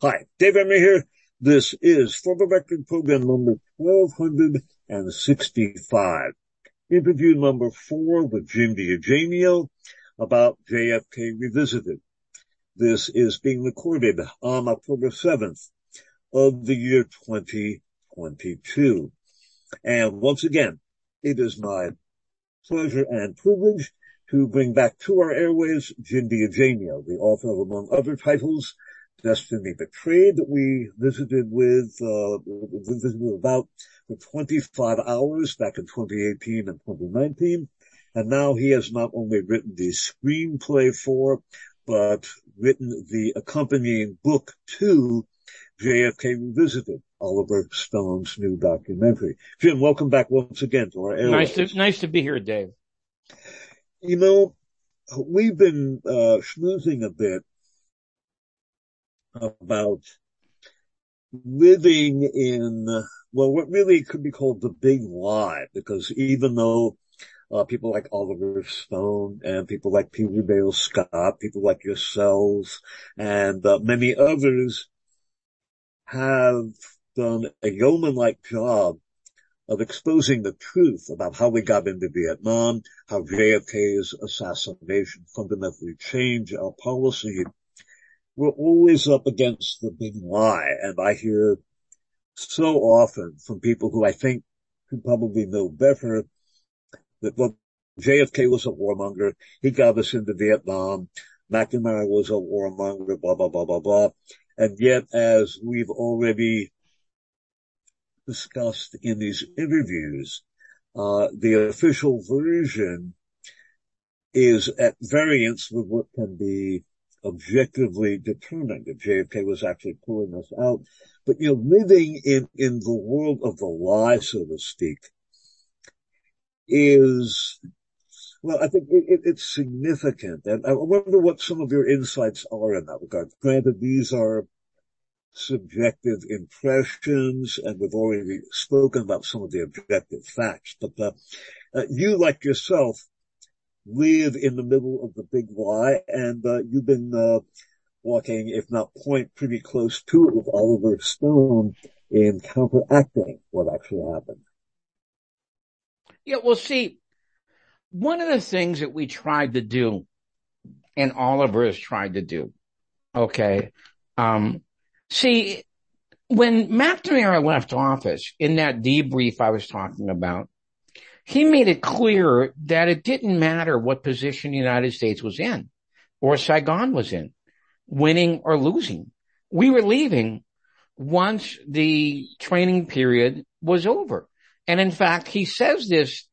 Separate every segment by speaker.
Speaker 1: Hi, Dave Emory here. This is For the Record program number 1265. Interview number four with Jim DiEugenio about JFK Revisited. This is being recorded on October 7th of the year 2022. And once again, it is my pleasure and privilege to bring back to our airways Jim DiEugenio, the author of, among other titles, Destiny Betrayed that we visited with, uh, visited about for 25 hours back in 2018 and 2019. And now he has not only written the screenplay for, but written the accompanying book to JFK Revisited, Oliver Stone's new documentary. Jim, welcome back once again to our
Speaker 2: airways. Nice to, nice to be here, Dave.
Speaker 1: You know, we've been, uh, schmoozing a bit about living in, well, what really could be called the big lie, because even though uh, people like Oliver Stone and people like Peter Dale Scott, people like yourselves and uh, many others have done a yeoman-like job of exposing the truth about how we got into Vietnam, how JFK's assassination fundamentally changed our policy we're always up against the big lie. And I hear so often from people who I think who probably know better that well, JFK was a warmonger. He got us into Vietnam. McNamara was a warmonger, blah, blah, blah, blah, blah. And yet, as we've already discussed in these interviews, uh, the official version is at variance with what can be objectively determined that JFK was actually pulling us out. But, you know, living in, in the world of the lie, so to speak, is, well, I think it, it, it's significant. And I wonder what some of your insights are in that regard. Granted, these are subjective impressions, and we've already spoken about some of the objective facts. But uh, uh, you, like yourself, live in the middle of the big lie, and uh, you've been uh, walking, if not point, pretty close to it with Oliver Stone in counteracting what actually happened.
Speaker 2: Yeah, well, see, one of the things that we tried to do, and Oliver has tried to do, okay, um, see, when McNamara left office in that debrief I was talking about, he made it clear that it didn't matter what position the United States was in or Saigon was in, winning or losing. We were leaving once the training period was over. And in fact, he says this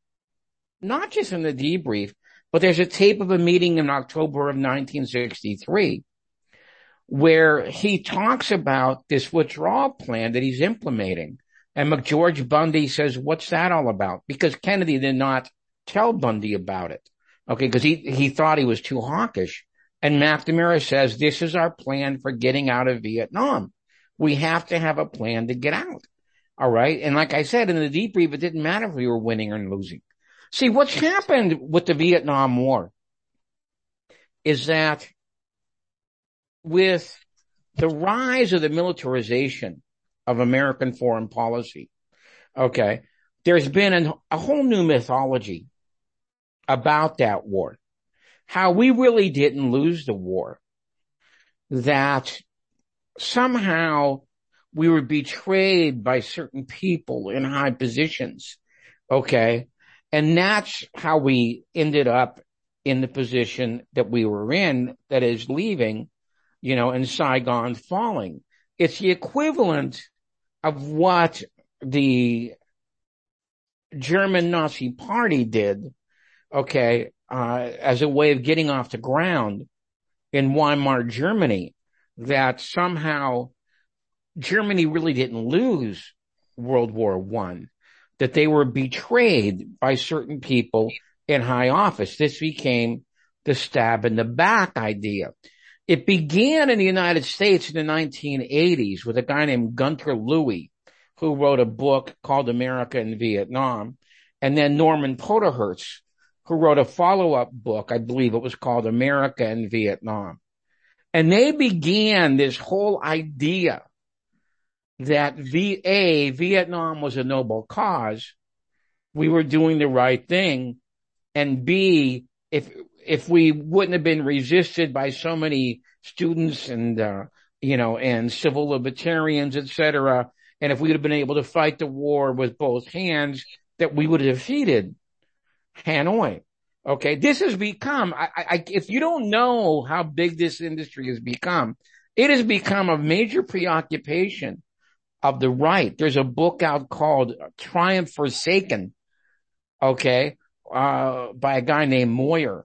Speaker 2: not just in the debrief, but there's a tape of a meeting in October of 1963 where he talks about this withdrawal plan that he's implementing and McGeorge Bundy says, what's that all about? Because Kennedy did not tell Bundy about it. Okay. Cause he, he thought he was too hawkish. And McNamara says, this is our plan for getting out of Vietnam. We have to have a plan to get out. All right. And like I said, in the debrief, it didn't matter if we were winning or losing. See, what's happened with the Vietnam War is that with the rise of the militarization of American foreign policy. Okay. There's been an, a whole new mythology about that war. How we really didn't lose the war. That somehow we were betrayed by certain people in high positions. Okay. And that's how we ended up in the position that we were in, that is leaving, you know, and Saigon falling. It's the equivalent of what the German Nazi party did, okay, uh, as a way of getting off the ground in Weimar Germany, that somehow Germany really didn't lose World War One, that they were betrayed by certain people in high office. This became the stab in the back idea. It began in the United States in the 1980s with a guy named Guenter Lewy, who wrote a book called America in Vietnam, and then Norman Podhoretz, who wrote a follow-up book, I believe it was called America in Vietnam. And they began this whole idea that VA, Vietnam was a noble cause. We were doing the right thing. And B, if, if we wouldn't have been resisted by so many students and, uh, you know, and civil libertarians, et cetera, and if we would have been able to fight the war with both hands, that we would have defeated Hanoi. Okay. This has become, I, I, if you don't know how big this industry has become, it has become a major preoccupation of the right. There's a book out called Triumph Forsaken. Okay. Uh, by a guy named Moyar.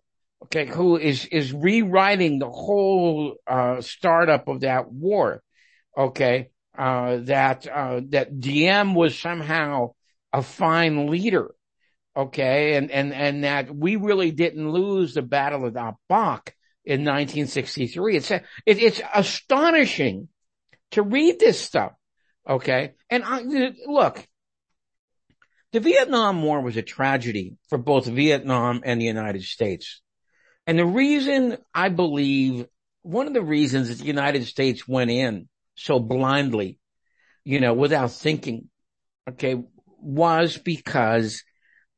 Speaker 2: Okay. Who is, is rewriting the whole, uh, startup of that war. Okay. Uh, that, uh, that Diem was somehow a fine leader. Okay. And, and, and that we really didn't lose the battle of Bac in 1963. It's, it, it's astonishing to read this stuff. Okay. And I, look, the Vietnam War was a tragedy for both Vietnam and the United States. And the reason I believe one of the reasons that the United States went in so blindly, you know, without thinking, okay, was because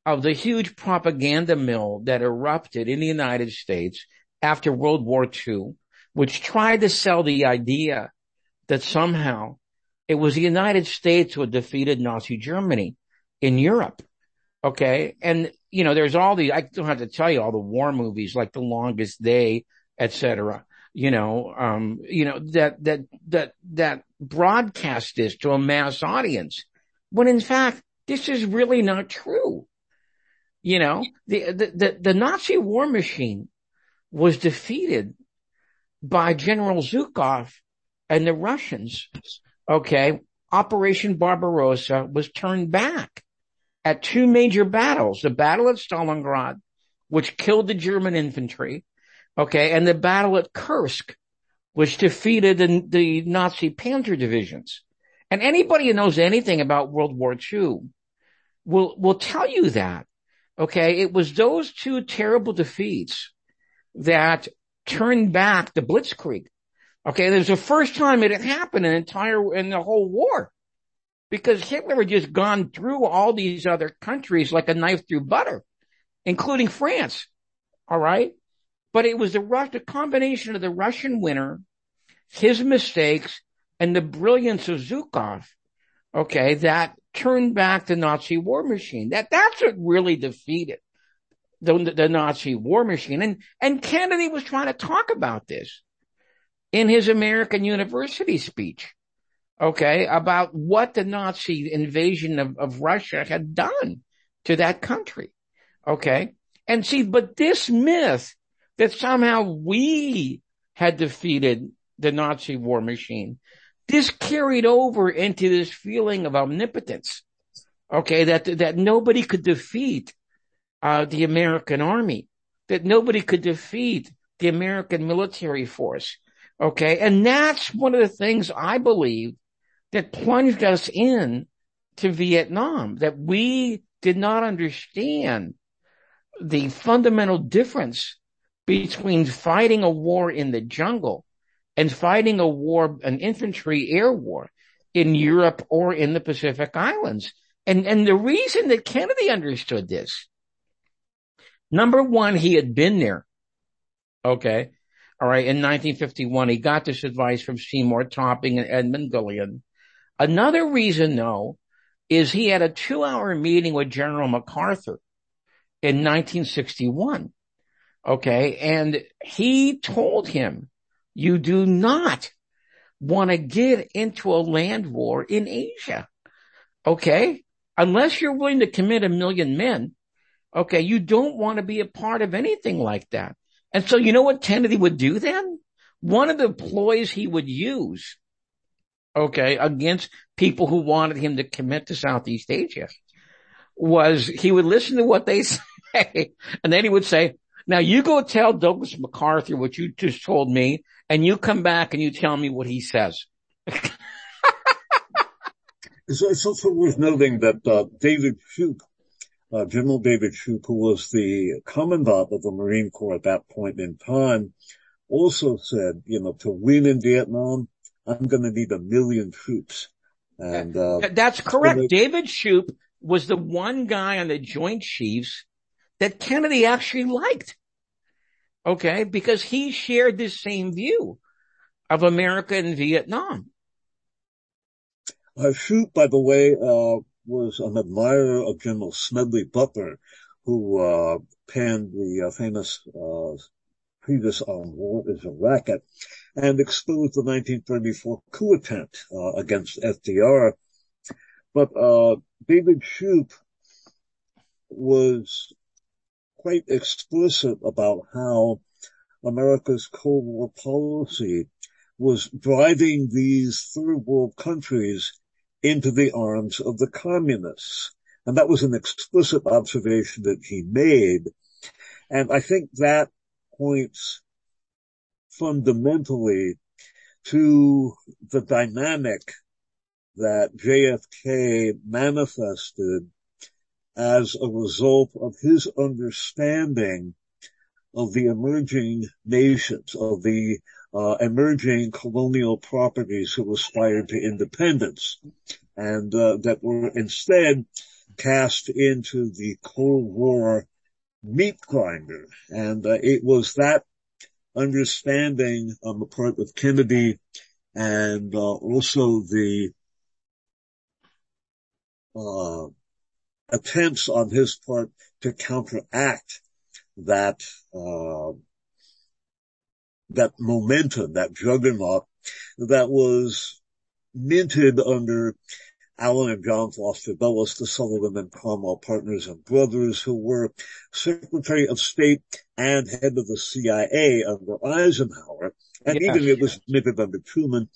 Speaker 2: of the huge propaganda mill that erupted in the United States after World War II, which tried to sell the idea that somehow it was the United States who had defeated Nazi Germany in Europe. Okay. And, you know, there's all the, I don't have to tell you all the war movies like The Longest Day, etc. You know, um, you know, that, that, that, that broadcast this to a mass audience when in fact, this is really not true. You know, the, the, the, the Nazi war machine was defeated by General Zhukov and the Russians. Okay. Operation Barbarossa was turned back at two major battles, the battle at Stalingrad, which killed the German infantry. Okay. And the battle at Kursk, which defeated the, the Nazi panzer divisions. And anybody who knows anything about World War II will, will tell you that. Okay. It was those two terrible defeats that turned back the Blitzkrieg. Okay. It was the first time it had happened in entire, in the whole war because Hitler had just gone through all these other countries like a knife through butter, including France. All right. But it was the Rush, the combination of the Russian winner, his mistakes, and the brilliance of Zhukov. Okay. That turned back the Nazi war machine. That, that's what really defeated the, the Nazi war machine. And, and Kennedy was trying to talk about this in his American University speech. Okay. About what the Nazi invasion of, of Russia had done to that country. Okay. And see, but this myth that somehow we had defeated the Nazi war machine this carried over into this feeling of omnipotence. Okay. That, that nobody could defeat, uh, the American army, that nobody could defeat the American military force. Okay. And that's one of the things I believe that plunged us in to Vietnam, that we did not understand the fundamental difference between fighting a war in the jungle and fighting a war, an infantry air war in Europe or in the Pacific Islands. And, and the reason that Kennedy understood this, number one, he had been there. Okay. All right. In 1951, he got this advice from Seymour Topping and Edmund Gullion. Another reason though, is he had a two hour meeting with General MacArthur in 1961. Okay. And he told him you do not want to get into a land war in Asia. Okay. Unless you're willing to commit a million men. Okay. You don't want to be a part of anything like that. And so you know what Kennedy would do then? One of the ploys he would use, okay, against people who wanted him to commit to Southeast Asia was he would listen to what they say and then he would say, now you go tell Douglas MacArthur what you just told me and you come back and you tell me what he says.
Speaker 1: it's, also worth noting that uh, David Shoup, uh, General David Shoup, who was the commandant of the Marine Corps at that point in time, also said, you know, to win in Vietnam, I'm going to need a million troops. And, uh,
Speaker 2: that's correct. David Shoup was the one guy on the Joint Chiefs that Kennedy actually liked. Okay. Because he shared this same view of America in Vietnam.
Speaker 1: Uh, Shoup, by the way, uh, was an admirer of General Smedley Butler, who, uh, penned the uh, famous, uh, treatise on war is a racket and exposed the 1934 coup attempt, uh, against FDR. But, David Shoup was quite explicit about how America's Cold War policy was driving these third world countries into the arms of the communists. And that was an explicit observation that he made. And I think that points fundamentally to the dynamic that JFK manifested as a result of his understanding of the emerging nations, of the uh, emerging colonial properties who aspired to independence and uh, that were instead cast into the Cold War meat grinder. And uh, it was that understanding on the part of Kennedy and uh, also the uh, attempts on his part to counteract that uh, that momentum, that juggernaut that was minted under Allen and John Foster Dulles, the Sullivan and Cromwell partners and brothers who were Secretary of State and head of the CIA under Eisenhower. And even it was minted under Truman.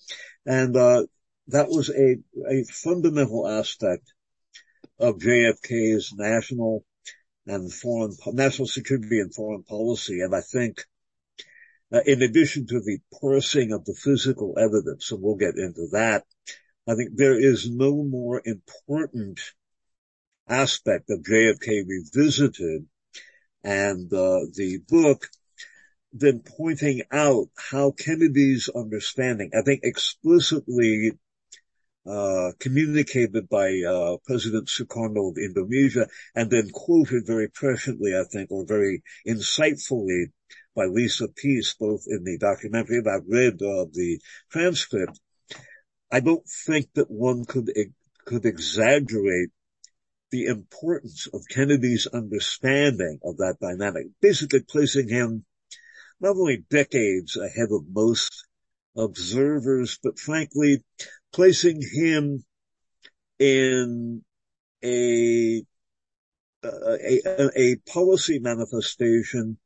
Speaker 1: And, uh, that was a, a fundamental aspect of JFK's national and foreign, national security and foreign policy. And I think, uh, in addition to the parsing of the physical evidence, and we'll get into that, I think there is no more important aspect of JFK revisited and uh, the book than pointing out how Kennedy's understanding, I think explicitly uh, communicated by uh, President Sukarno of Indonesia and then quoted very presciently, I think, or very insightfully by Lisa Pease, both in the documentary and I've read uh, the transcript. I don't think that one could could exaggerate the importance of Kennedy's understanding of that dynamic, basically placing him not only decades ahead of most observers, but frankly, placing him in a, a, a, policy manifestation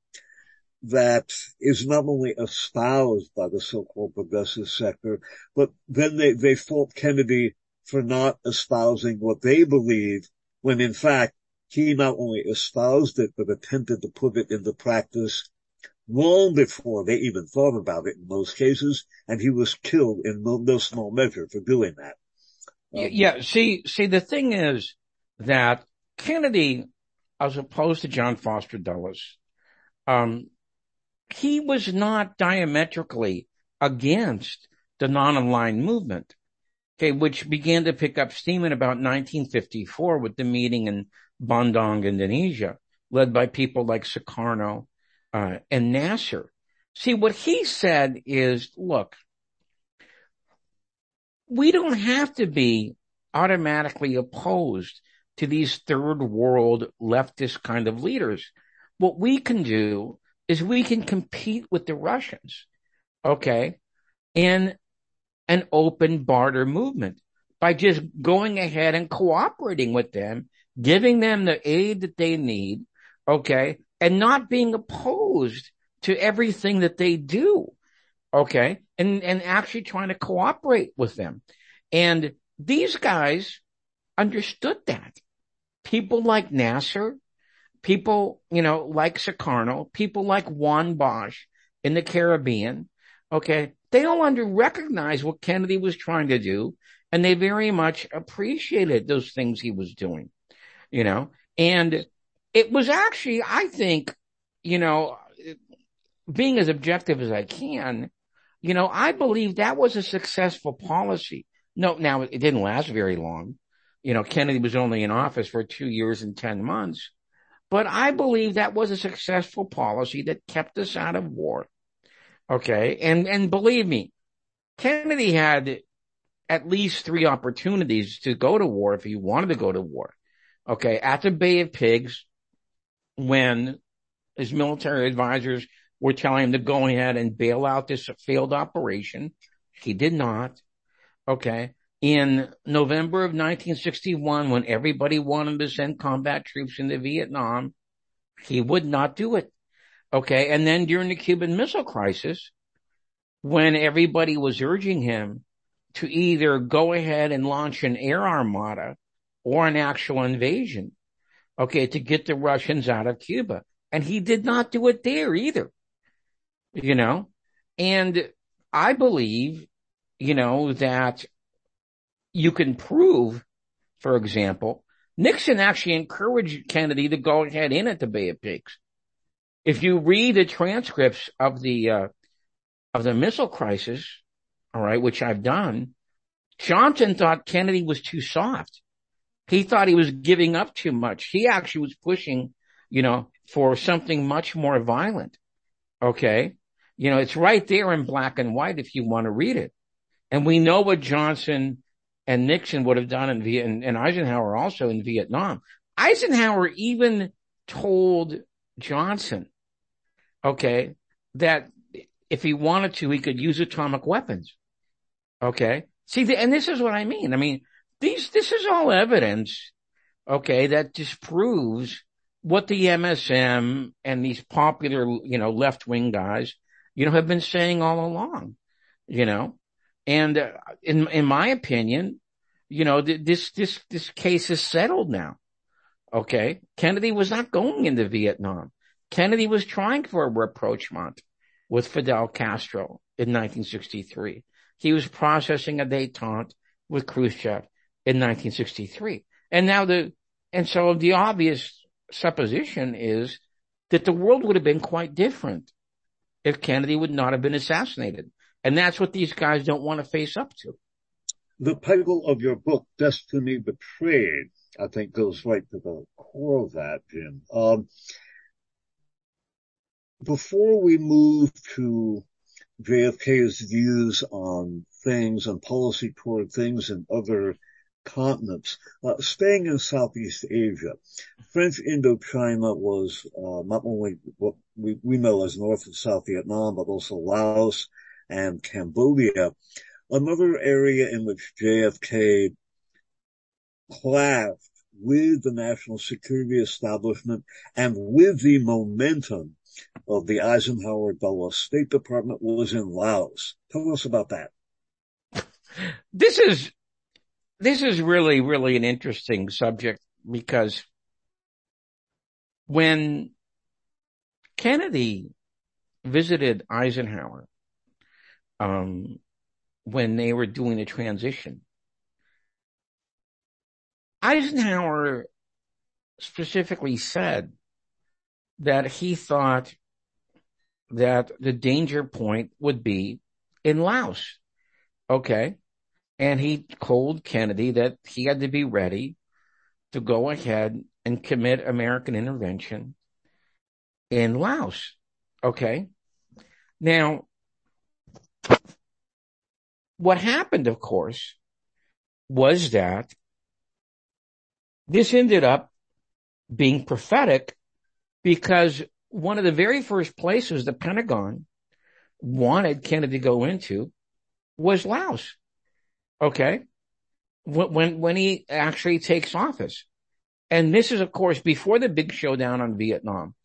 Speaker 1: that is not only espoused by the so-called progressive sector, but then they, they fault Kennedy for not espousing what they believe when in fact he not only espoused it, but attempted to put it into practice long before they even thought about it in most cases, and he was killed in no, no small measure for doing that.
Speaker 2: Um, yeah, see, see, the thing is that Kennedy, as opposed to John Foster Dulles, um, he was not diametrically against the non-aligned movement, okay, which began to pick up steam in about 1954 with the meeting in Bandung, Indonesia, led by people like Sukarno uh, and Nasser. See, what he said is, look, we don't have to be automatically opposed to these third world leftist kind of leaders. What we can do is we can compete with the Russians, okay, in an open barter movement by just going ahead and cooperating with them, giving them the aid that they need, okay, and not being opposed to everything that they do. Okay. And, and actually trying to cooperate with them. And these guys understood that. People like Nasser, people, you know, like Sukarno, people like Juan Bosch in the Caribbean. Okay. They all under recognize what Kennedy was trying to do and they very much appreciated those things he was doing, you know, and it was actually, I think, you know, being as objective as I can, you know, I believe that was a successful policy. No, now it didn't last very long. You know, Kennedy was only in office for two years and 10 months, but I believe that was a successful policy that kept us out of war. Okay. And, and believe me, Kennedy had at least three opportunities to go to war if he wanted to go to war. Okay. At the Bay of Pigs, when his military advisors were telling him to go ahead and bail out this failed operation, he did not. Okay. In November of 1961, when everybody wanted to send combat troops into Vietnam, he would not do it. Okay. And then during the Cuban Missile Crisis, when everybody was urging him to either go ahead and launch an air armada or an actual invasion, okay, to get the Russians out of Cuba. And he did not do it there either, you know, and I believe, you know, that you can prove, for example, Nixon actually encouraged Kennedy to go ahead in at the Bay of Pigs. If you read the transcripts of the, uh, of the missile crisis, all right, which I've done, Johnson thought Kennedy was too soft. He thought he was giving up too much. He actually was pushing, you know, for something much more violent. Okay. You know, it's right there in black and white if you want to read it. And we know what Johnson and Nixon would have done in Viet and, and Eisenhower also in Vietnam. Eisenhower even told Johnson, okay, that if he wanted to, he could use atomic weapons. Okay. See, and this is what I mean. I mean, these, this is all evidence, okay, that disproves what the MSM and these popular, you know, left wing guys, you know, have been saying all along, you know, and uh, in, in my opinion, you know, th- this, this, this case is settled now. Okay. Kennedy was not going into Vietnam. Kennedy was trying for a rapprochement with Fidel Castro in 1963. He was processing a detente with Khrushchev in 1963. And now the, and so the obvious supposition is that the world would have been quite different if Kennedy would not have been assassinated. And that's what these guys don't want to face up to.
Speaker 1: The title of your book, Destiny Betrayed, I think goes right to the core of that, Jim. Um, before we move to JFK's views on things and policy toward things in other continents. Uh, staying in Southeast Asia, French Indochina was uh, not only what we, we know as North and South Vietnam, but also Laos and Cambodia. Another area in which JFK clashed with the national security establishment and with the momentum of the Eisenhower Dulles State Department was in Laos. Tell us about that.
Speaker 2: This is this is really, really an interesting subject because when Kennedy visited Eisenhower, um, when they were doing the transition, Eisenhower specifically said that he thought that the danger point would be in Laos. Okay. And he told Kennedy that he had to be ready to go ahead and commit American intervention in Laos. Okay. Now, what happened, of course, was that this ended up being prophetic because one of the very first places the Pentagon wanted Kennedy to go into was Laos. Okay. When, when he actually takes office. And this is, of course, before the big showdown on Vietnam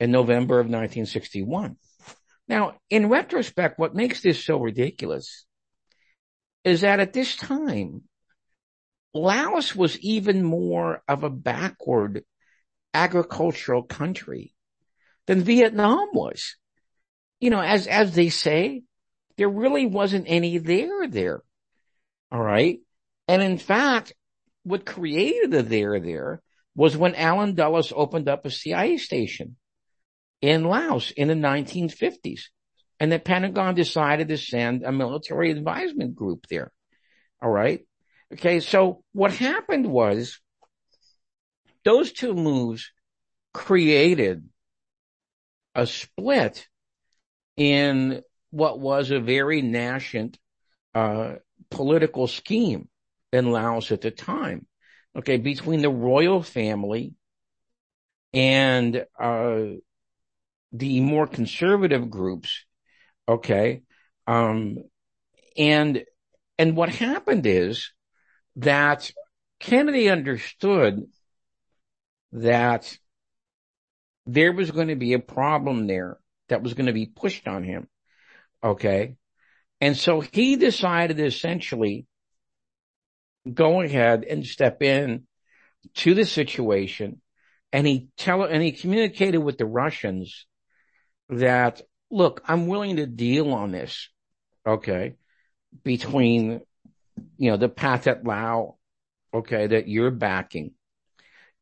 Speaker 2: in November of 1961. Now, in retrospect, what makes this so ridiculous is that at this time, Laos was even more of a backward agricultural country than Vietnam was. You know, as, as they say, there really wasn't any there there. All right. And in fact, what created the there there was when Allen Dulles opened up a CIA station in Laos in the 1950s. And the Pentagon decided to send a military advisement group there. All right. Okay. So what happened was those two moves created a split in what was a very nascent uh, political scheme in Laos at the time. Okay, between the royal family and uh, the more conservative groups. Okay, um, and and what happened is that Kennedy understood that there was going to be a problem there that was going to be pushed on him. Okay. And so he decided essentially go ahead and step in to the situation and he tell, and he communicated with the Russians that, look, I'm willing to deal on this. Okay. Between, you know, the Pathet Lao, okay, that you're backing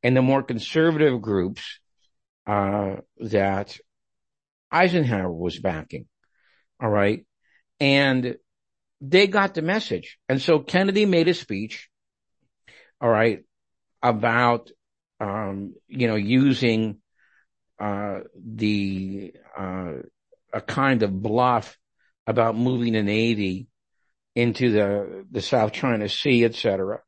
Speaker 2: and the more conservative groups, uh, that Eisenhower was backing. All right. And they got the message. And so Kennedy made a speech. All right. About, um, you know, using, uh, the, uh, a kind of bluff about moving the Navy into the, the South China Sea, et cetera.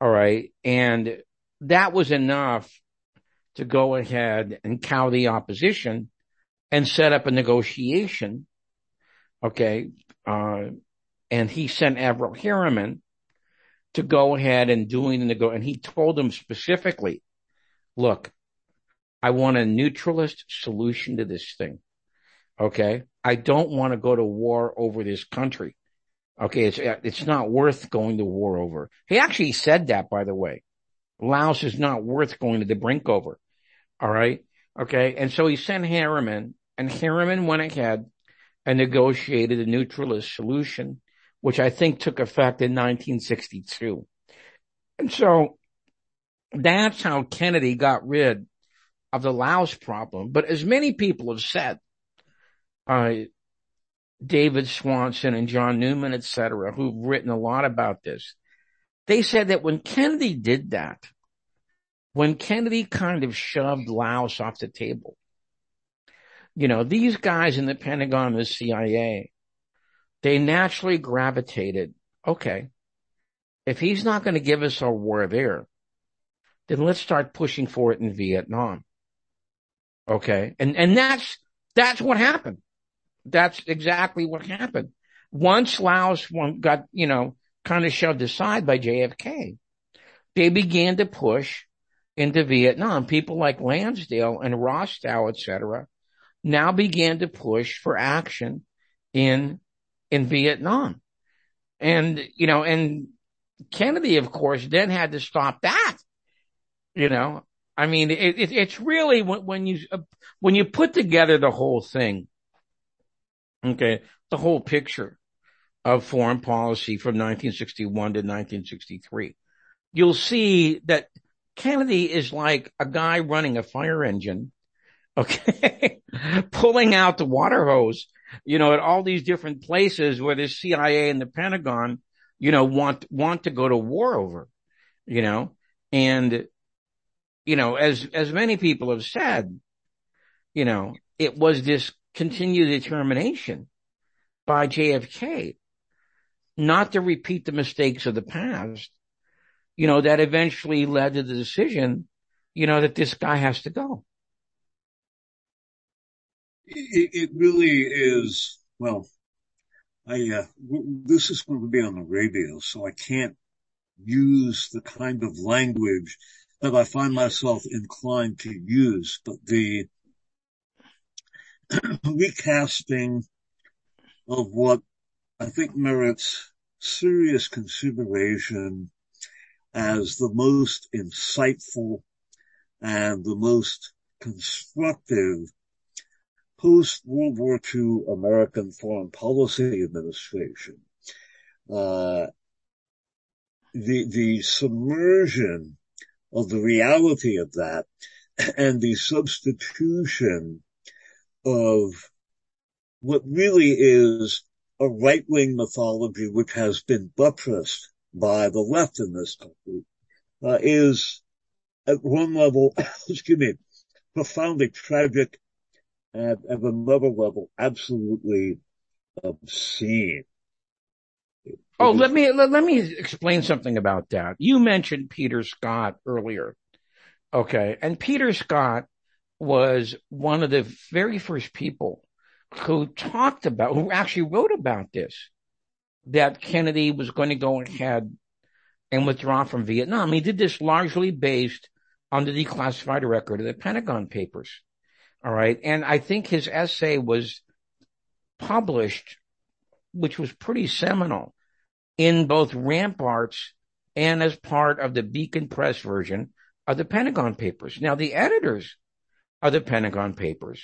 Speaker 2: All right. And that was enough to go ahead and cow the opposition and set up a negotiation. Okay. Uh, and he sent Averell Harriman to go ahead and doing the nego, and he told him specifically, look, I want a neutralist solution to this thing. Okay. I don't want to go to war over this country. Okay. It's, it's not worth going to war over. He actually said that, by the way. Laos is not worth going to the brink over. All right. Okay. And so he sent Harriman and Harriman went ahead and negotiated a neutralist solution, which I think took effect in 1962. And so that's how Kennedy got rid of the Laos problem. But as many people have said, uh, David Swanson and John Newman, et cetera, who've written a lot about this, they said that when Kennedy did that, when Kennedy kind of shoved Laos off the table, you know, these guys in the Pentagon the CIA, they naturally gravitated, okay, if he's not going to give us a war there, then let's start pushing for it in Vietnam. Okay. And, and that's, that's what happened. That's exactly what happened. Once Laos got, you know, kind of shoved aside by JFK. They began to push into Vietnam. People like Lansdale and Rostow, etc., now began to push for action in in Vietnam. And you know, and Kennedy, of course, then had to stop that. You know, I mean, it, it, it's really when, when you uh, when you put together the whole thing, okay, the whole picture of foreign policy from 1961 to 1963. You'll see that Kennedy is like a guy running a fire engine, okay, pulling out the water hose, you know, at all these different places where the CIA and the Pentagon, you know, want, want to go to war over, you know, and, you know, as, as many people have said, you know, it was this continued determination by JFK not to repeat the mistakes of the past, you know, that eventually led to the decision, you know, that this guy has to go.
Speaker 1: It, it really is, well, I, uh, this is going to be on the radio, so I can't use the kind of language that I find myself inclined to use, but the recasting of what I think merits serious consideration as the most insightful and the most constructive post World War II American foreign policy administration. Uh, the, the submersion of the reality of that and the substitution of what really is a right-wing mythology which has been buttressed by the left in this country, uh, is at one level, excuse me, profoundly tragic and at another level, absolutely obscene.
Speaker 2: Oh, let me, let, let me explain something about that. You mentioned Peter Scott earlier. Okay. And Peter Scott was one of the very first people who talked about, who actually wrote about this, that Kennedy was going to go ahead and withdraw from Vietnam. He did this largely based on the declassified record of the Pentagon Papers. All right. And I think his essay was published, which was pretty seminal in both Ramparts and as part of the Beacon Press version of the Pentagon Papers. Now, the editors of the Pentagon Papers,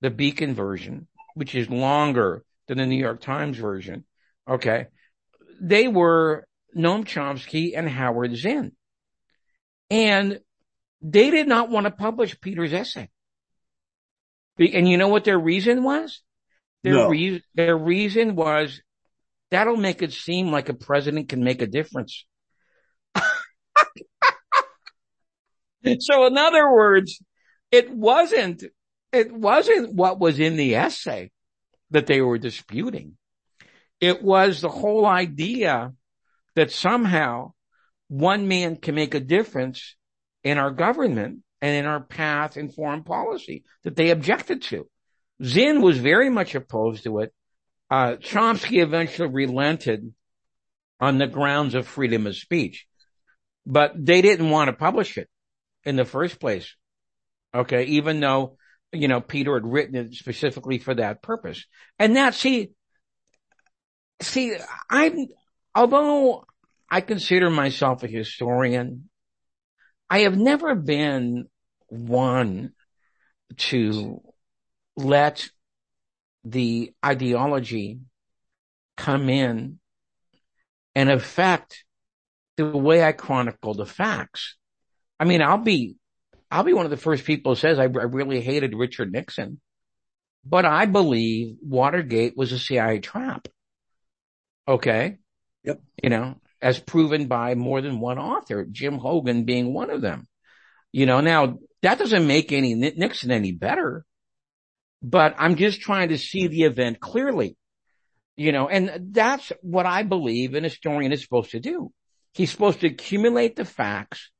Speaker 2: the Beacon version, which is longer than the New York Times version, okay, they were Noam Chomsky and Howard Zinn. And they did not want to publish Peter's essay. And you know what their reason was? Their,
Speaker 1: No.
Speaker 2: rea- their reason was that'll make it seem like a president can make a difference. so in other words, it wasn't, it wasn't what was in the essay that they were disputing. It was the whole idea that somehow one man can make a difference in our government and in our path in foreign policy that they objected to. Zinn was very much opposed to it. Uh, Chomsky eventually relented on the grounds of freedom of speech, but they didn't want to publish it in the first place. Okay. Even though, you know, Peter had written it specifically for that purpose. And that, see, see, I'm, although I consider myself a historian, I have never been one to let the ideology come in and affect the way I chronicle the facts. I mean, I'll be, I'll be one of the first people who says I, I really hated Richard Nixon, but I believe Watergate was a CIA trap. Okay.
Speaker 1: Yep.
Speaker 2: You know, as proven by more than one author, Jim Hougan being one of them. You know, now that doesn't make any Nixon any better, but I'm just trying to see the event clearly. You know, and that's what I believe an historian is supposed to do. He's supposed to accumulate the facts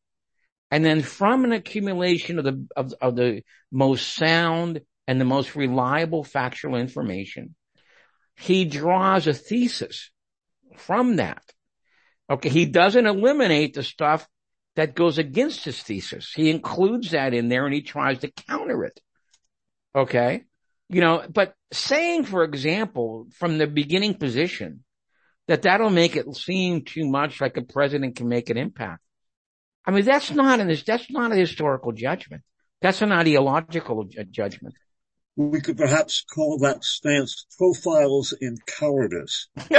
Speaker 2: and then from an accumulation of the, of, of the most sound and the most reliable factual information, he draws a thesis from that. Okay. He doesn't eliminate the stuff that goes against his thesis. He includes that in there and he tries to counter it. Okay. You know, but saying, for example, from the beginning position that that'll make it seem too much like a president can make an impact. I mean, that's not an, that's not a historical judgment. That's an ideological judgment.
Speaker 1: We could perhaps call that stance profiles in cowardice.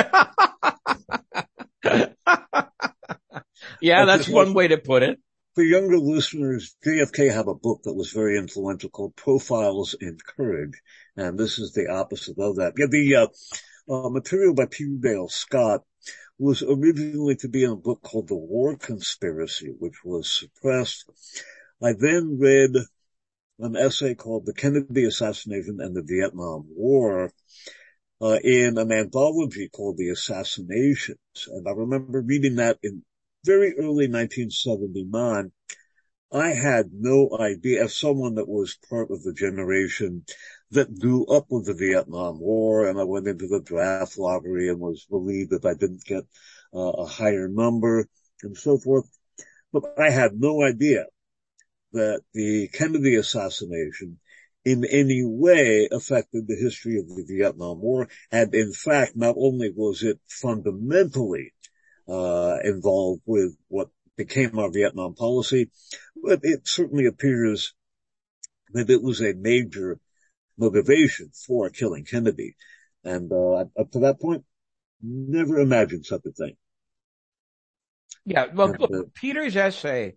Speaker 2: yeah, that's one way to put it.
Speaker 1: For younger listeners, JFK had a book that was very influential called Profiles in Courage, and this is the opposite of that. Yeah, the uh, uh, material by Peter Dale Scott was originally to be in a book called The War Conspiracy, which was suppressed. I then read an essay called The Kennedy Assassination and the Vietnam War uh, in an anthology called The Assassinations. And I remember reading that in very early 1979. I had no idea, as someone that was part of the generation that grew up with the Vietnam War, and I went into the draft lottery and was relieved that I didn't get uh, a higher number and so forth. But I had no idea that the Kennedy assassination in any way affected the history of the Vietnam War. And in fact, not only was it fundamentally uh, involved with what became our Vietnam policy, but it certainly appears that it was a major motivation for killing Kennedy. And uh, up to that point, never imagined such a thing.
Speaker 2: Yeah. Well,
Speaker 1: And,
Speaker 2: look,
Speaker 1: uh,
Speaker 2: Peter's essay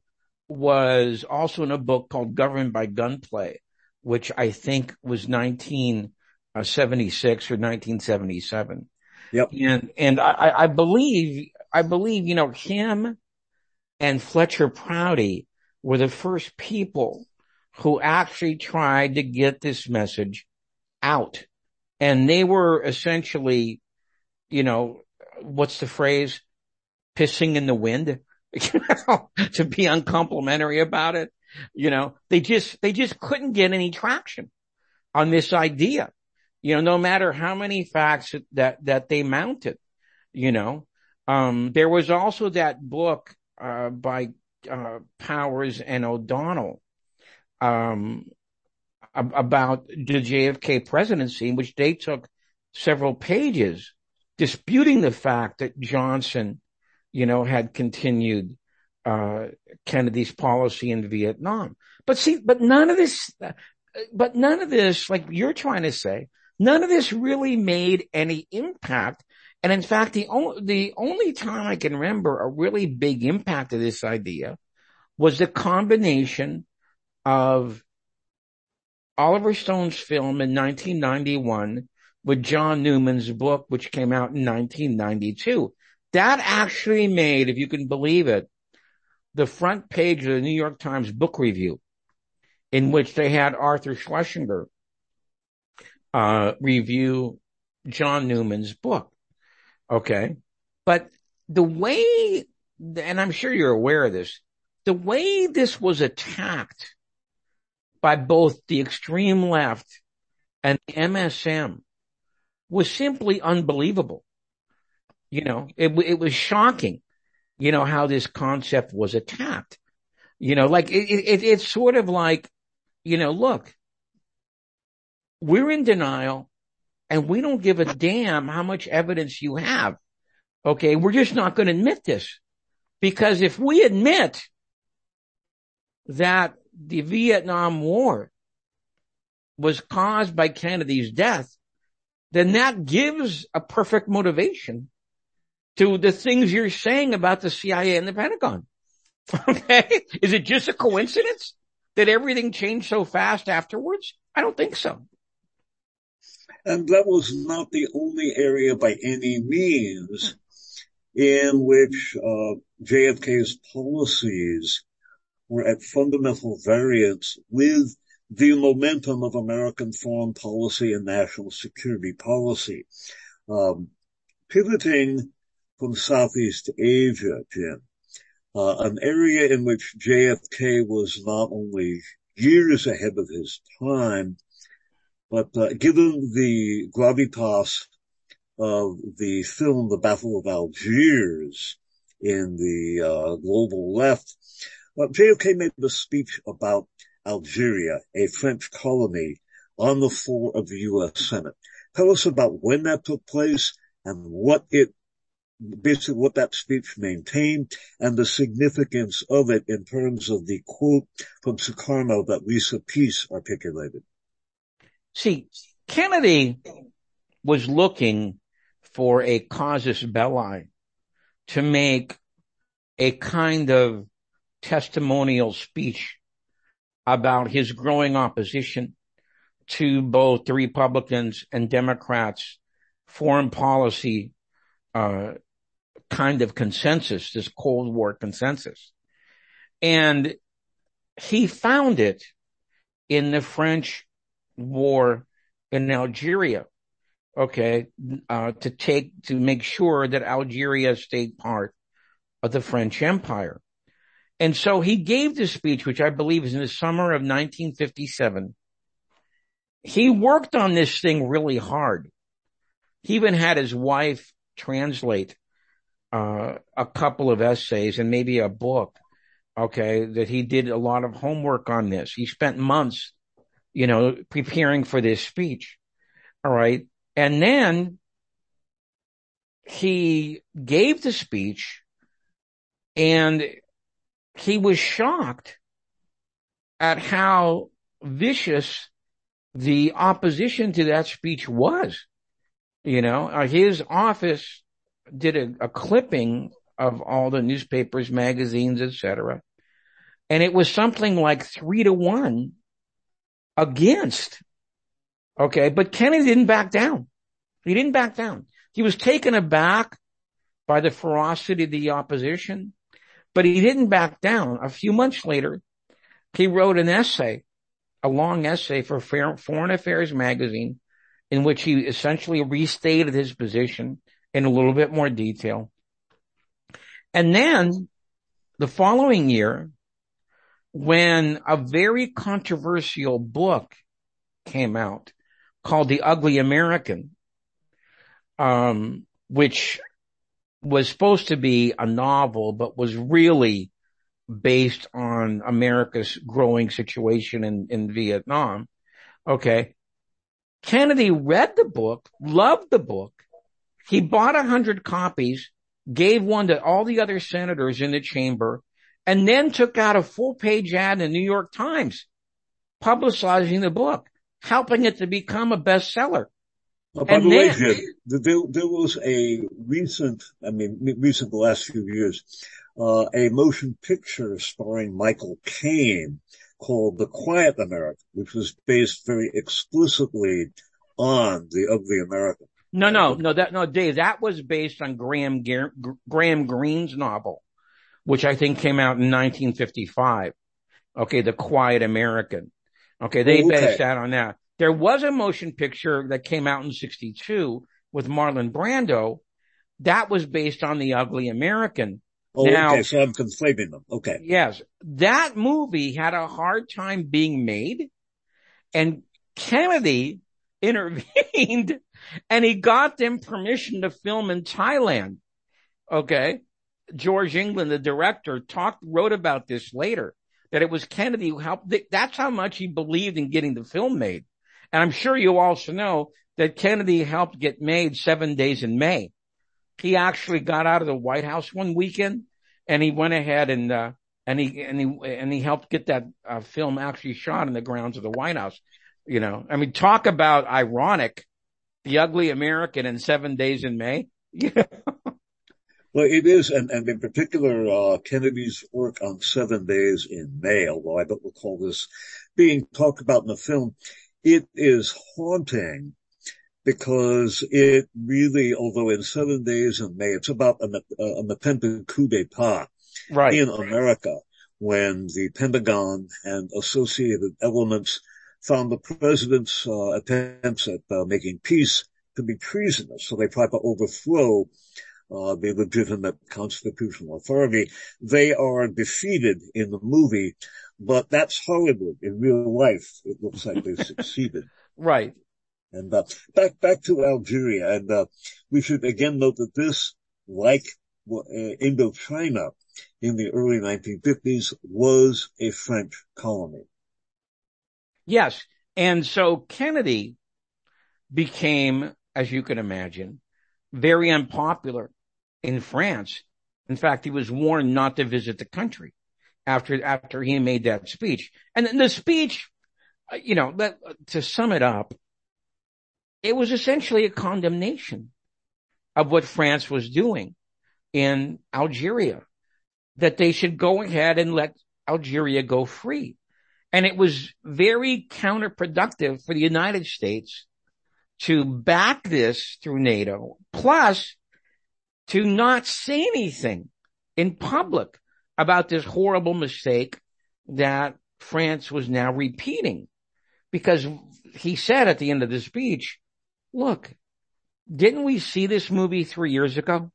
Speaker 2: was also in a book called Government by Gunplay, which I think was 1976 or 1977.
Speaker 1: Yep.
Speaker 2: And, and I, I believe, I believe, you know, him and Fletcher Prouty were the first people who actually tried to get this message out. And they were essentially, you know, what's the phrase? Pissing in the wind, to be uncomplimentary about it. You know, they just, they just couldn't get any traction on this idea. You know, no matter how many facts that, that they mounted, you know, um, there was also that book, uh, by, uh, Powers and O'Donnell, um, about the JFK presidency, in which they took several pages disputing the fact that Johnson, you know, had continued, uh, Kennedy's policy in Vietnam. But see, but none of this, but none of this, like you're trying to say, none of this really made any impact. And in fact, the only, the only time I can remember a really big impact of this idea was the combination of Oliver Stone's film in 1991 with John Newman's book, which came out in 1992. That actually made, if you can believe it, the front page of the New York Times book review in which they had Arthur Schlesinger, uh, review John Newman's book. Okay. But the way, and I'm sure you're aware of this, the way this was attacked by both the extreme left and the MSM was simply unbelievable. You know, it, it was shocking, you know, how this concept was attacked. You know, like it, it, it's sort of like, you know, look, we're in denial and we don't give a damn how much evidence you have. Okay. We're just not going to admit this because if we admit that the Vietnam War was caused by Kennedy's death, then that gives a perfect motivation to the things you're saying about the CIA and the Pentagon. Okay. Is it just a coincidence that everything changed so fast afterwards? I don't think so.
Speaker 1: And that was not the only area by any means in which uh, JFK's policies were at fundamental variance with the momentum of American foreign policy and national security policy. Um, pivoting from Southeast Asia, Jim, uh, an area in which JFK was not only years ahead of his time, but uh, given the gravitas of the film The Battle of Algiers in the uh, global left, well, JFK made a speech about Algeria, a French colony, on the floor of the U.S. Senate. Tell us about when that took place and what it, basically what that speech maintained and the significance of it in terms of the quote from Sukarno that Lisa Pease articulated.
Speaker 2: See, Kennedy was looking for a casus belli to make a kind of testimonial speech about his growing opposition to both the Republicans and Democrats foreign policy, uh, kind of consensus, this Cold War consensus. And he found it in the French war in Algeria. Okay. Uh, to take, to make sure that Algeria stayed part of the French empire. And so he gave this speech, which I believe is in the summer of 1957. He worked on this thing really hard. He even had his wife translate uh, a couple of essays and maybe a book. Okay, that he did a lot of homework on this. He spent months, you know, preparing for this speech. All right. And then he gave the speech and he was shocked at how vicious the opposition to that speech was. You know, uh, his office did a, a, clipping of all the newspapers, magazines, etc. And it was something like three to one against. Okay. But Kennedy didn't back down. He didn't back down. He was taken aback by the ferocity of the opposition, but he didn't back down. A few months later, he wrote an essay, a long essay for Foreign Affairs magazine in which he essentially restated his position in a little bit more detail. And then the following year, when a very controversial book came out called The Ugly American, um, which was supposed to be a novel, but was really based on America's growing situation in, in Vietnam. Okay. Kennedy read the book, loved the book. He bought a hundred copies, gave one to all the other senators in the chamber, and then took out a full page ad in the New York Times publicizing the book, helping it to become a bestseller.
Speaker 1: Oh, by and the then, way, Jim, there, there, was a recent, I mean, recent the last few years, uh, a motion picture starring Michael Caine called The Quiet American, which was based very explicitly on The Ugly American.
Speaker 2: No, no, no, that, no, Dave, that was based on Graham, Graham Greene's novel, which I think came out in 1955. Okay, The Quiet American. Okay, they okay. based that on that. There was a motion picture that came out in 62 with Marlon Brando. That was based on The Ugly American.
Speaker 1: Oh, now, okay. So I'm conflating them. Okay.
Speaker 2: Yes. That movie had a hard time being made and Kennedy intervened and he got them permission to film in Thailand. Okay. George Englund, the director, talked, wrote about this later, that it was Kennedy who helped. That's how much he believed in getting the film made. And I'm sure you also know that Kennedy helped get made seven days in May. He actually got out of the White House one weekend and he went ahead and, uh, and he, and he, and he helped get that uh, film actually shot in the grounds of the White House. You know, I mean, talk about ironic, the ugly American in seven days in May.
Speaker 1: Well, it is, and, and in particular, uh, Kennedy's work on Seven Days in May, although I don't recall this being talked about in the film, it is haunting because it really, although in seven days in May, it's about an, an attempted coup d'etat right. in America when the Pentagon and associated elements found the president's uh, attempts at uh, making peace to be treasonous. So they tried to overthrow uh, the legitimate constitutional authority. They are defeated in the movie, but that's Hollywood. In real life, it looks like they succeeded.
Speaker 2: Right.
Speaker 1: And uh, back back to Algeria, and uh, we should again note that this, like uh, Indochina in the early 1950s, was a French colony.
Speaker 2: Yes, and so Kennedy became, as you can imagine, very unpopular in France. In fact, he was warned not to visit the country after after he made that speech. And the speech, you know, that, to sum it up, it was essentially a condemnation of what France was doing in Algeria, that they should go ahead and let Algeria go free. And it was very counterproductive for the United States to back this through NATO, plus to not say anything in public about this horrible mistake that France was now repeating. Because he said at the end of the speech, look, didn't we see this movie three years ago?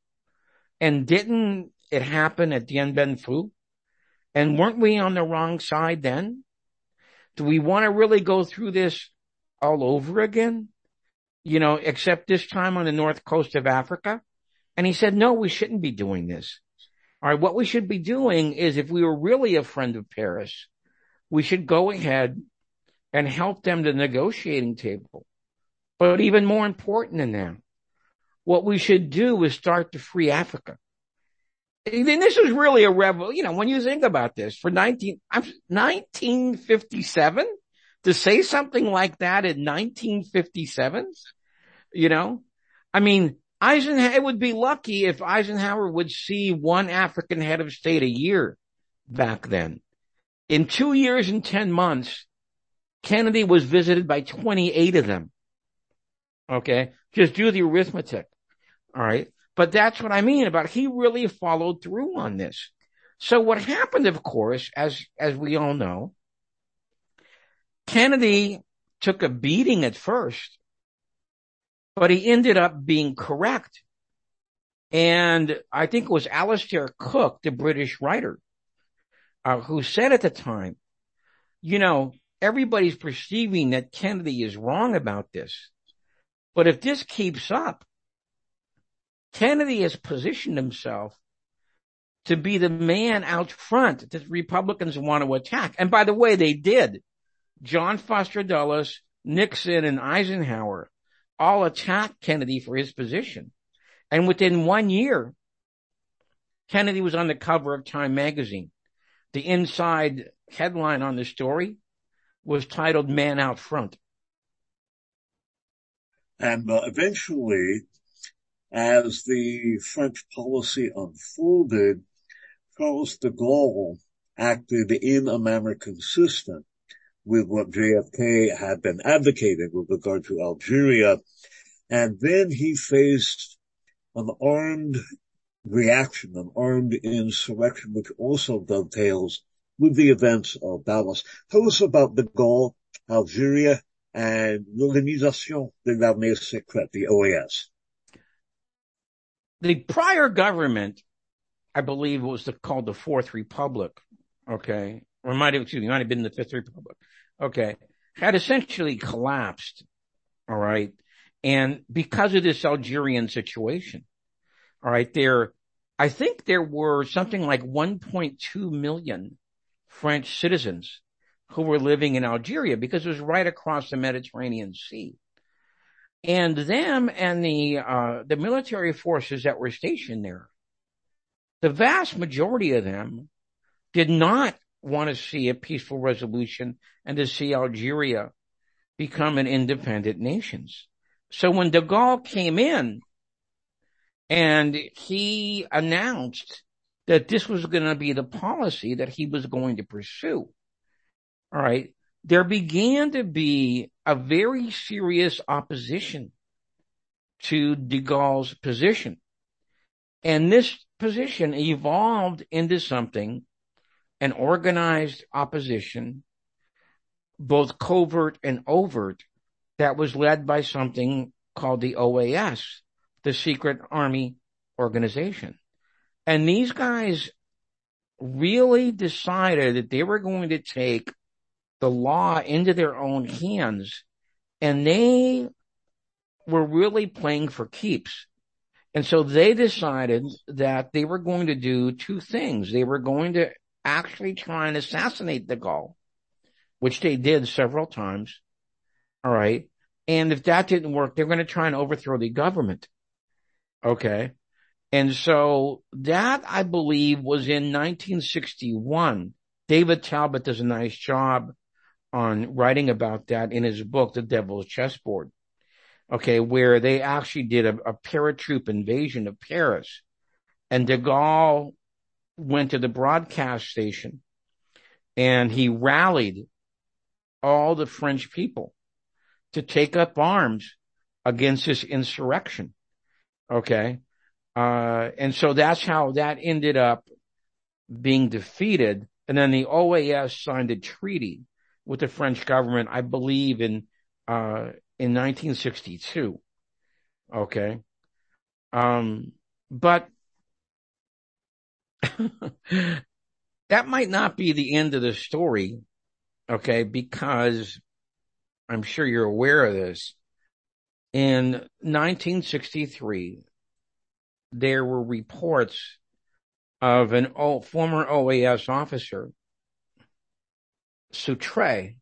Speaker 2: And didn't it happen at Dien Bien Phu? And weren't we on the wrong side then? Do we want to really go through this all over again? You know, except this time on the north coast of Africa? And he said, no, we shouldn't be doing this. All right. What we should be doing is if we were really a friend of Paris, we should go ahead and help them to the negotiating table. But even more important than that, what we should do is start to free Africa. And this is really a rebel, you know, when you think about this for 19, 1957 to say something like that in 1957, you know, I mean, Eisenhower would be lucky if Eisenhower would see one African head of state a year back then. In two years and 10 months, Kennedy was visited by 28 of them. Okay. Just do the arithmetic. All right. But that's what I mean about he really followed through on this. So what happened, of course, as, as we all know, Kennedy took a beating at first, but he ended up being correct. And I think it was Alistair Cooke, the British writer, uh, who said at the time, you know, everybody's perceiving that Kennedy is wrong about this. But if this keeps up, Kennedy has positioned himself to be the man out front that Republicans want to attack. And by the way, they did. John Foster Dulles, Nixon, and Eisenhower all attacked Kennedy for his position. And within one year, Kennedy was on the cover of Time magazine. The inside headline on the story was titled Man Out Front.
Speaker 1: And uh, eventually, as the French policy unfolded, Charles de Gaulle acted in a manner consistent with what JFK had been advocating with regard to Algeria. And then he faced an armed reaction, an armed insurrection, which also dovetails with the events of Dallas. Tell us about de Gaulle, Algeria, and l'Organisation de l'Armée Secrète, the OAS.
Speaker 2: The prior government I believe was the, called the Fourth Republic. Okay. Or might have, excuse me, might have been the Fifth Republic. Okay. Had essentially collapsed. All right. And because of this Algerian situation, all right, there, I think there were something like 1.2 million French citizens who were living in Algeria because it was right across the Mediterranean Sea. And them and the, uh, the military forces that were stationed there the vast majority of them did not want to see a peaceful resolution and to see Algeria become an independent nation. So when de Gaulle came in and he announced that this was going to be the policy that he was going to pursue, all right, there began to be a very serious opposition to de Gaulle's position. And this position evolved into something, an organized opposition, both covert and overt, that was led by something called the OAS, the Secret Army Organization. And these guys really decided that they were going to take the law into their own hands and they were really playing for keeps. And so they decided that they were going to do two things. They were going to actually try and assassinate de Gaulle, which they did several times. All right. And if that didn't work, they're going to try and overthrow the government. Okay. And so that I believe was in 1961. David Talbot does a nice job on writing about that in his book, The Devil's Chessboard okay, where they actually did a, a paratroop invasion of Paris. And de Gaulle went to the broadcast station and he rallied all the French people to take up arms against this insurrection. Okay. Uh, and so that's how that ended up being defeated. And then the OAS signed a treaty with the French government, I believe in, uh, in 1962. Okay. Um, but that might not be the end of the story. Okay. Because I'm sure you're aware of this. In 1963, there were reports of an old, former OAS officer, Souetre,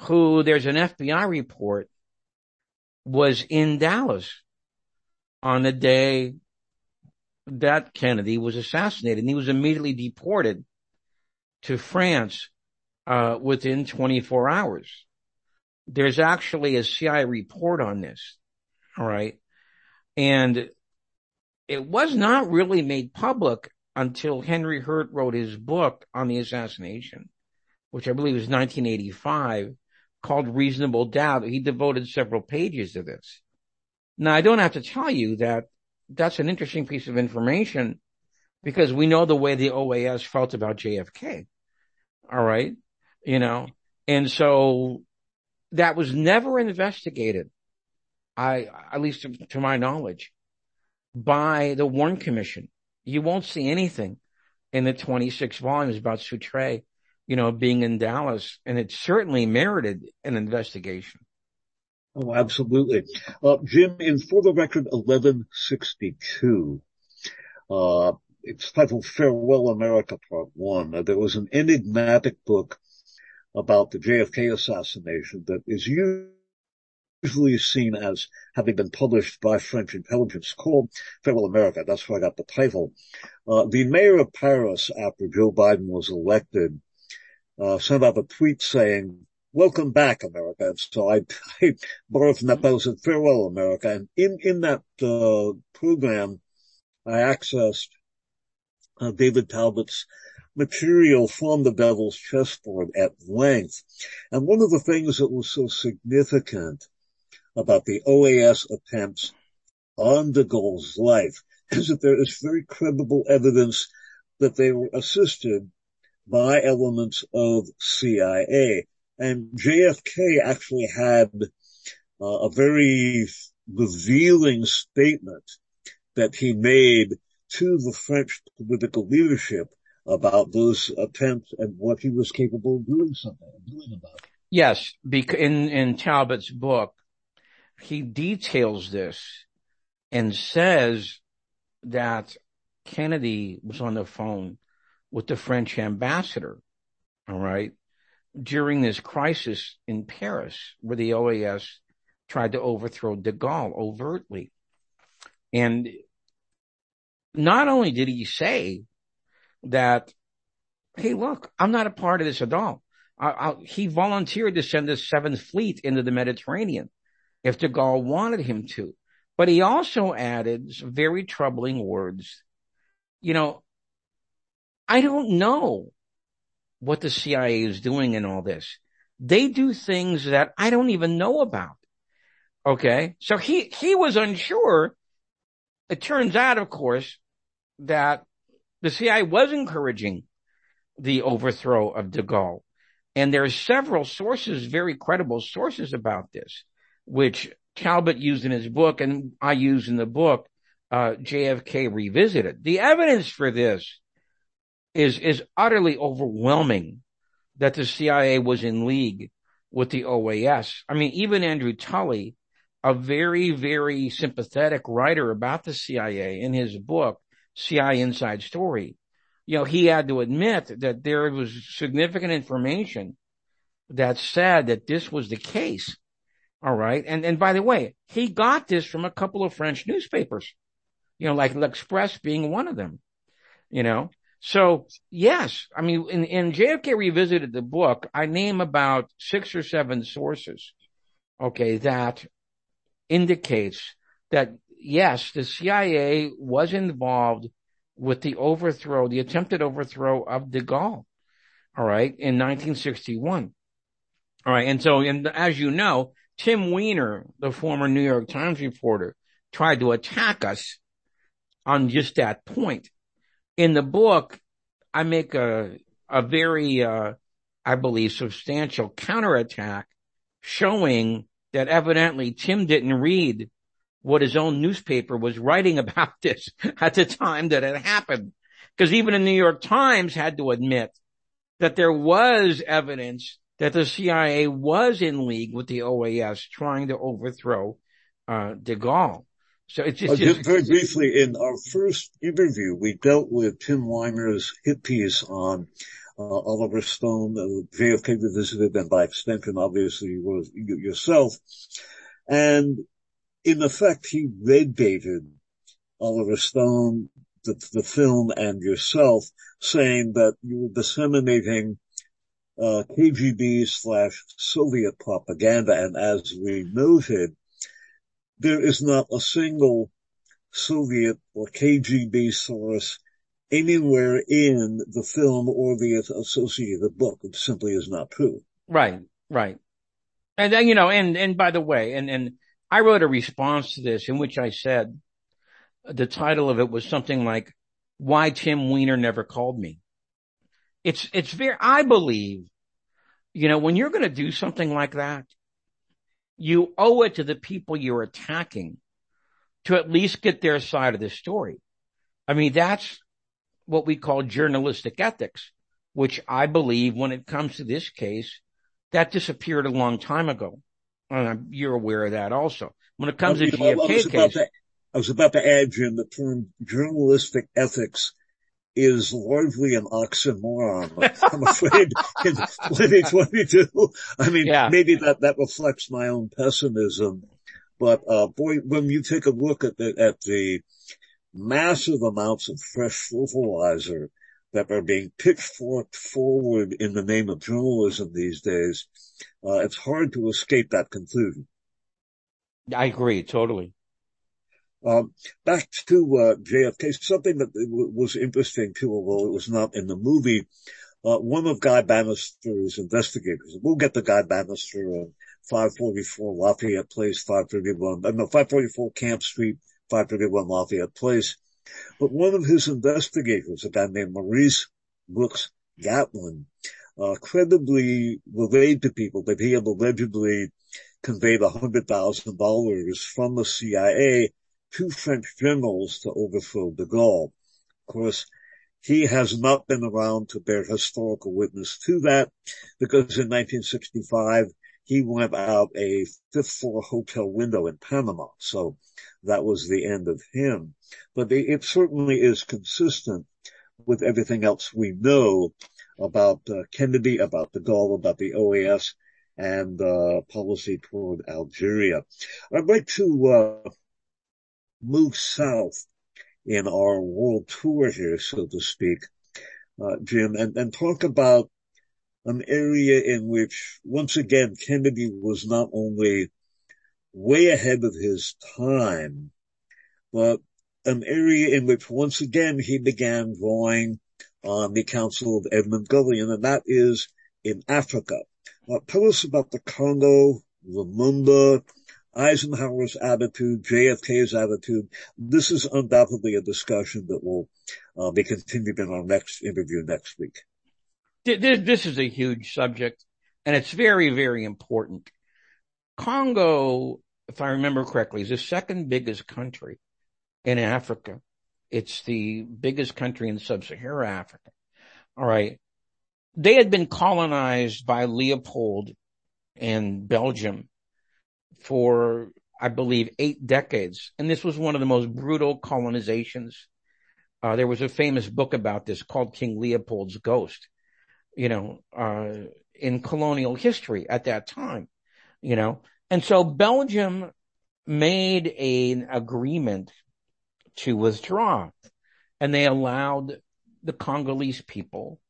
Speaker 2: who there's an FBI report was in Dallas on the day that Kennedy was assassinated and he was immediately deported to France uh, within 24 hours. There's actually a CIA report on this. All right. And it was not really made public until Henry Hurt wrote his book on the assassination. which I believe was 1985, called Reasonable Doubt. He devoted several pages to this. Now, I don't have to tell you that that's an interesting piece of information because we know the way the OAS felt about JFK. All right. You know, and so that was never investigated. I, at least to, to my knowledge, by the Warren Commission. You won't see anything in the 26 volumes about Souetre, you know, being in Dallas, and it certainly merited an investigation.
Speaker 1: Oh, absolutely. Uh, Jim, in For the Record 1162, uh, it's titled Farewell America Part 1. Uh, there was an enigmatic book about the JFK assassination that is usually seen as having been published by French intelligence called Farewell America. That's where I got the title. Uh, the mayor of Paris, after Joe Biden was elected, uh, sent out a tweet saying, welcome back, America. So I, I borrowed from that title said, farewell, America. And in, in that, uh, program, I accessed, uh, David Talbot's material from the Devil's Chessboard at length. And one of the things that was so significant about the OAS attempts on de Gaulle's life is that there is very credible evidence that they were assisted by elements of CIA. And JFK actually had uh, a very revealing statement that he made to the French political leadership about those attempts and what he was capable of doing something, doing about it.
Speaker 2: Yes, in, in Talbot's book, he details this and says that Kennedy was on the phone with the French ambassador, all right, during this crisis in Paris where the OAS tried to overthrow de Gaulle overtly. And not only did he say that, hey, look, I'm not a part of this at all. I, I, he volunteered to send the Seventh Fleet into the Mediterranean if de Gaulle wanted him to. But he also added very troubling words. You know, I don't know what the CIA is doing in all this. They do things that I don't even know about. Okay. So he, he was unsure. It turns out, of course, that the CIA was encouraging the overthrow of de Gaulle. And there are several sources, very credible sources about this, which Talbot used in his book and I used in the book, uh, JFK Revisited. The evidence for this is, is utterly overwhelming that the CIA was in league with the OAS. I mean, even Andrew Tully, a very, very sympathetic writer about the CIA in his book, CIA Inside Story, you know, he had to admit that there was significant information that said that this was the case. All right. And, and by the way, he got this from a couple of French newspapers, you know, like L'Express being one of them, you know, so yes, I mean, in, in JFK Revisited the book, I name about six or seven sources, okay, that indicates that yes, the CIA was involved with the overthrow, the attempted overthrow of de Gaulle, all right, in 1961. All right. And so, and as you know, Tim Weiner, the former New York Times reporter, tried to attack us on just that point in the book, I make a, a very, uh, I believe substantial counterattack showing that evidently Tim didn't read what his own newspaper was writing about this at the time that it happened. Because even the New York Times had to admit that there was evidence that the CIA was in league with the OAS trying to overthrow uh, de Gaulle. So it's just, uh, just
Speaker 1: very briefly in our first interview, we dealt with Tim Weiner's hit piece on uh, Oliver Stone, uh, JFK revisited, and by extension, obviously, was yourself. And in effect, he red baited Oliver Stone, the, the film, and yourself, saying that you were disseminating uh, KGB slash Soviet propaganda. And as we noted, there is not a single Soviet or KGB source anywhere in the film or the associated book. It simply is not true.
Speaker 2: Right, right. And then, you know, and, and by the way, and, and I wrote a response to this in which I said the title of it was something like, why Tim Weiner never called me. It's, it's very, I believe, you know, when you're going to do something like that, you owe it to the people you're attacking to at least get their side of the story. I mean, that's what we call journalistic ethics, which I believe when it comes to this case, that disappeared a long time ago. And you're aware of that also. When it comes well, to JFK case.
Speaker 1: To, I was about to add, Jim, the term journalistic ethics is largely an oxymoron. I'm afraid in 2022. I mean, yeah. maybe that, that reflects my own pessimism, but, uh, boy, when you take a look at the, at the massive amounts of fresh fertilizer that are being pitchforked forward in the name of journalism these days, uh, it's hard to escape that conclusion.
Speaker 2: I agree, totally.
Speaker 1: Um, back to uh, JFK, something that was interesting too, although it was not in the movie. Uh, one of Guy Banister's investigators, we'll get to Guy Banister on 544 Lafayette Place, 531, uh, no, 544 Camp Street, 531 Lafayette Place. But one of his investigators, a guy named Maurice Brooks Gatlin, uh, credibly relayed to people that he had allegedly conveyed $100,000 from the CIA to French generals to overthrow de Gaulle. Of course, he has not been around to bear historical witness to that because in 1965 he went out a fifth floor hotel window in Panama. So that was the end of him. But it certainly is consistent with everything else we know about uh, Kennedy, about de Gaulle, about the OAS, and uh, policy toward Algeria. I'd like to uh, move south in our world tour here, so to speak, uh, Jim, and, and talk about an area in which, once again, Kennedy was not only way ahead of his time, but an area in which, once again, he began drawing on the counsel of Edmund Gullion, and that is in Africa. Uh, tell us about the Congo, Lumumba, Eisenhower's attitude, JFK's attitude. This is undoubtedly a discussion that will uh, be continued in our next interview next week.
Speaker 2: This is a huge subject and it's very, very important. Congo, if I remember correctly, is the second biggest country in Africa. It's the biggest country in sub-Saharan Africa. All right. They had been colonized by Leopold and Belgium for, I believe, eight decades. And this was one of the most brutal colonizations. Uh, there was a famous book about this called King Leopold's Ghost, you know, uh, in colonial history at that time, you know. And so Belgium made an agreement to withdraw and they allowed the Congolese people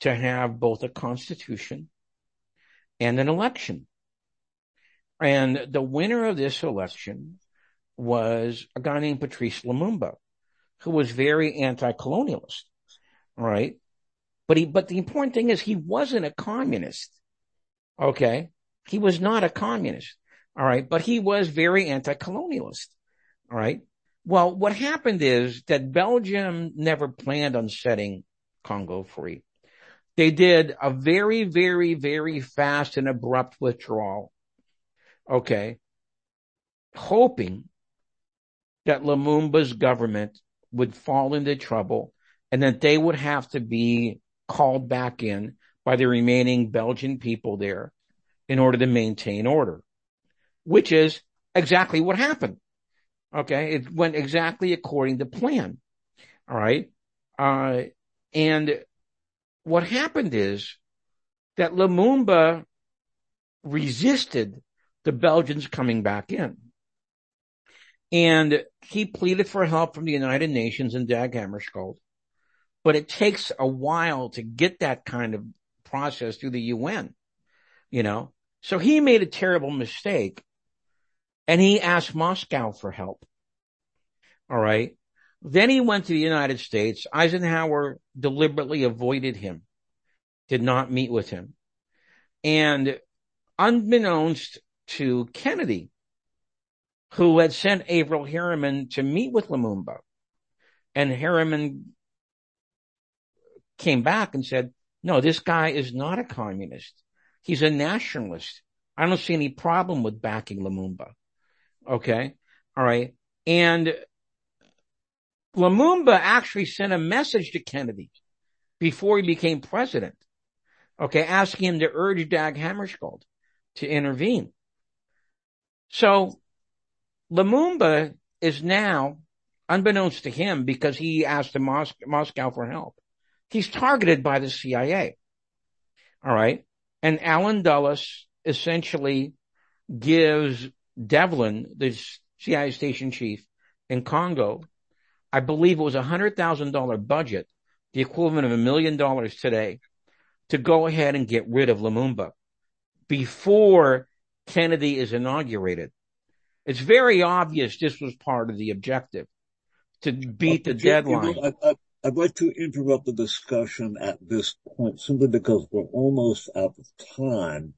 Speaker 2: to have both a constitution and an election. And the winner of this election was a guy named Patrice Lumumba, who was very anti-colonialist, right? But he, but the important thing is he wasn't a communist. Okay. He was not a communist. All right. But he was very anti-colonialist. All right. Well, what happened is that Belgium never planned on setting Congo free. They did a very, very, very fast and abrupt withdrawal okay, hoping that Lumumba's government would fall into trouble and that they would have to be called back in by the remaining Belgian people there in order to maintain order, which is exactly what happened. Okay. It went exactly according to plan. All right. Uh, and what happened is that Lumumba resisted the Belgians coming back in. And he pleaded for help from the United Nations and Dag Hammarskjöld. But it takes a while to get that kind of process through the UN, you know? So he made a terrible mistake and he asked Moscow for help. All right. Then he went to the United States. Eisenhower deliberately avoided him, did not meet with him. And unbeknownst to Kennedy, who had sent Averell Harriman to meet with Lumumba, and Harriman came back and said, no, this guy is not a communist. He's a nationalist. I don't see any problem with backing Lumumba. Okay. All right. And Lumumba actually sent a message to Kennedy before he became president. Okay. Asking him to urge Dag Hammarskjöld to intervene. So Lumumba is now, unbeknownst to him, because he asked the Mos- Moscow for help, he's targeted by the CIA. All right. And Allen Dulles essentially gives Devlin, the CIA station chief in Congo, I believe it was a hundred thousand dollar budget, the equivalent of a million dollars today, to go ahead and get rid of Lumumba before Kennedy is inaugurated. It's very obvious this was part of the objective to beat the deadline.
Speaker 1: I'd like to interrupt the discussion at this point simply because we're almost out of time.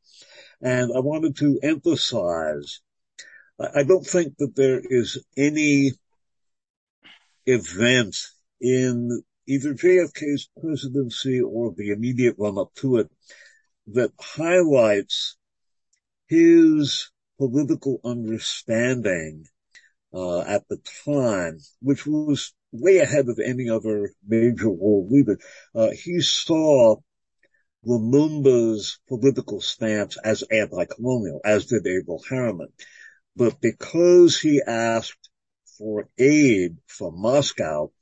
Speaker 1: And I wanted to emphasize, I don't think that there is any event in either JFK's presidency or the immediate run up to it that highlights his political understanding uh, at the time, which was way ahead of any other major world leader. Uh, he saw Lumumba's political stance as anti-colonial, as did Averell Harriman. But because he asked for aid from Moscow,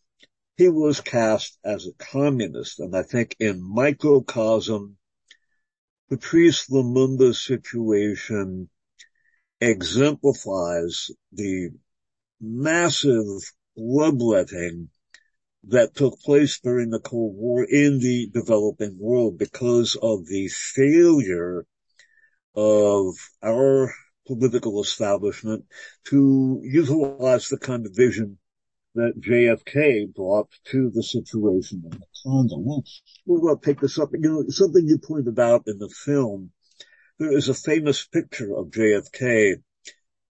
Speaker 1: he was cast as a communist. And I think in microcosm, Patrice Lumumba's situation exemplifies the massive bloodletting that took place during the Cold War in the developing world because of the failure of our political establishment to utilize the kind of vision that JFK brought to the situation in the Congo. Well, We'll, we'll take this up. You know, something you pointed out in the film, there is a famous picture of JFK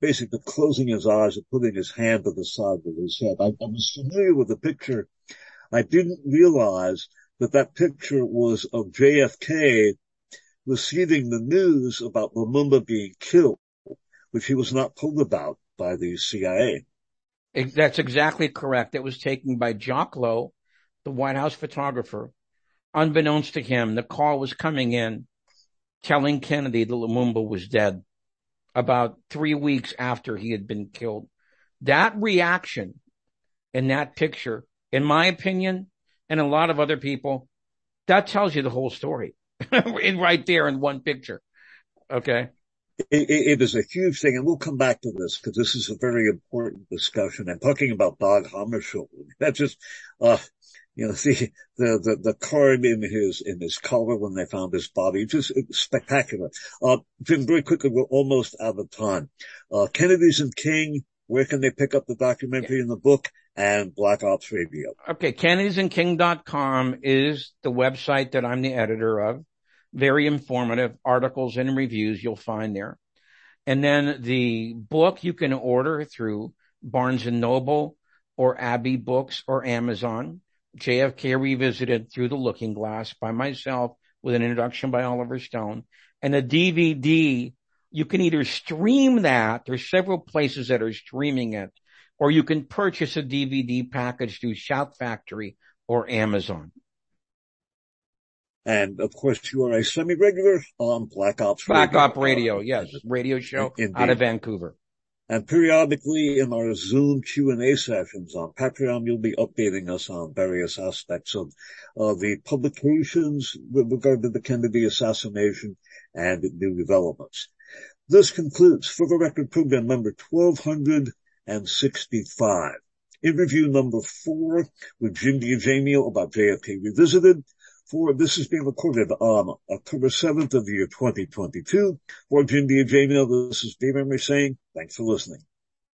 Speaker 1: basically closing his eyes and putting his hand to the side of his head. I, I was familiar with the picture. I didn't realize that that picture was of JFK receiving the news about Lumumba being killed, which he was not told about by the CIA.
Speaker 2: That's exactly correct. It was taken by Jacques Lowe, the White House photographer. Unbeknownst to him, the call was coming in telling Kennedy that Lumumba was dead about three weeks after he had been killed. That reaction in that picture, in my opinion, and a lot of other people, that tells you the whole story right there in one picture. Okay.
Speaker 1: It, it is a huge thing, and we'll come back to this because this is a very important discussion. And talking about Dag Hammarskjöld, that just, uh, you know, the, the, the, the card in his, in his collar when they found his body, just spectacular. Uh, Jim, very quickly, we're almost out of time. Uh, Kennedy's and King, where can they pick up the documentary in the book and Black Ops Radio?
Speaker 2: Okay. Kennedysandking.com is the website that I'm the editor of. Very informative articles and reviews you'll find there. And then the book you can order through Barnes and Noble or Abbey Books or Amazon. JFK Revisited Through the Looking Glass by myself with an introduction by Oliver Stone. And a DVD, you can either stream that, there's several places that are streaming it, or you can purchase a DVD package through Shout Factory or Amazon.
Speaker 1: And of course, you are a semi-regular on Black Ops
Speaker 2: Black Radio. Op Radio, yes, radio show Indeed. out of Vancouver.
Speaker 1: And periodically in our Zoom Q&A sessions on Patreon, you'll be updating us on various aspects of uh, the publications with regard to the Kennedy assassination and new developments. This concludes For the Record program number 1265. Interview number four with Jim DiEugenio about JFK Revisited. For this is being recorded on October 7th of the year 2022. For Jim DiEugenio, this is Dave Emory saying thanks for listening.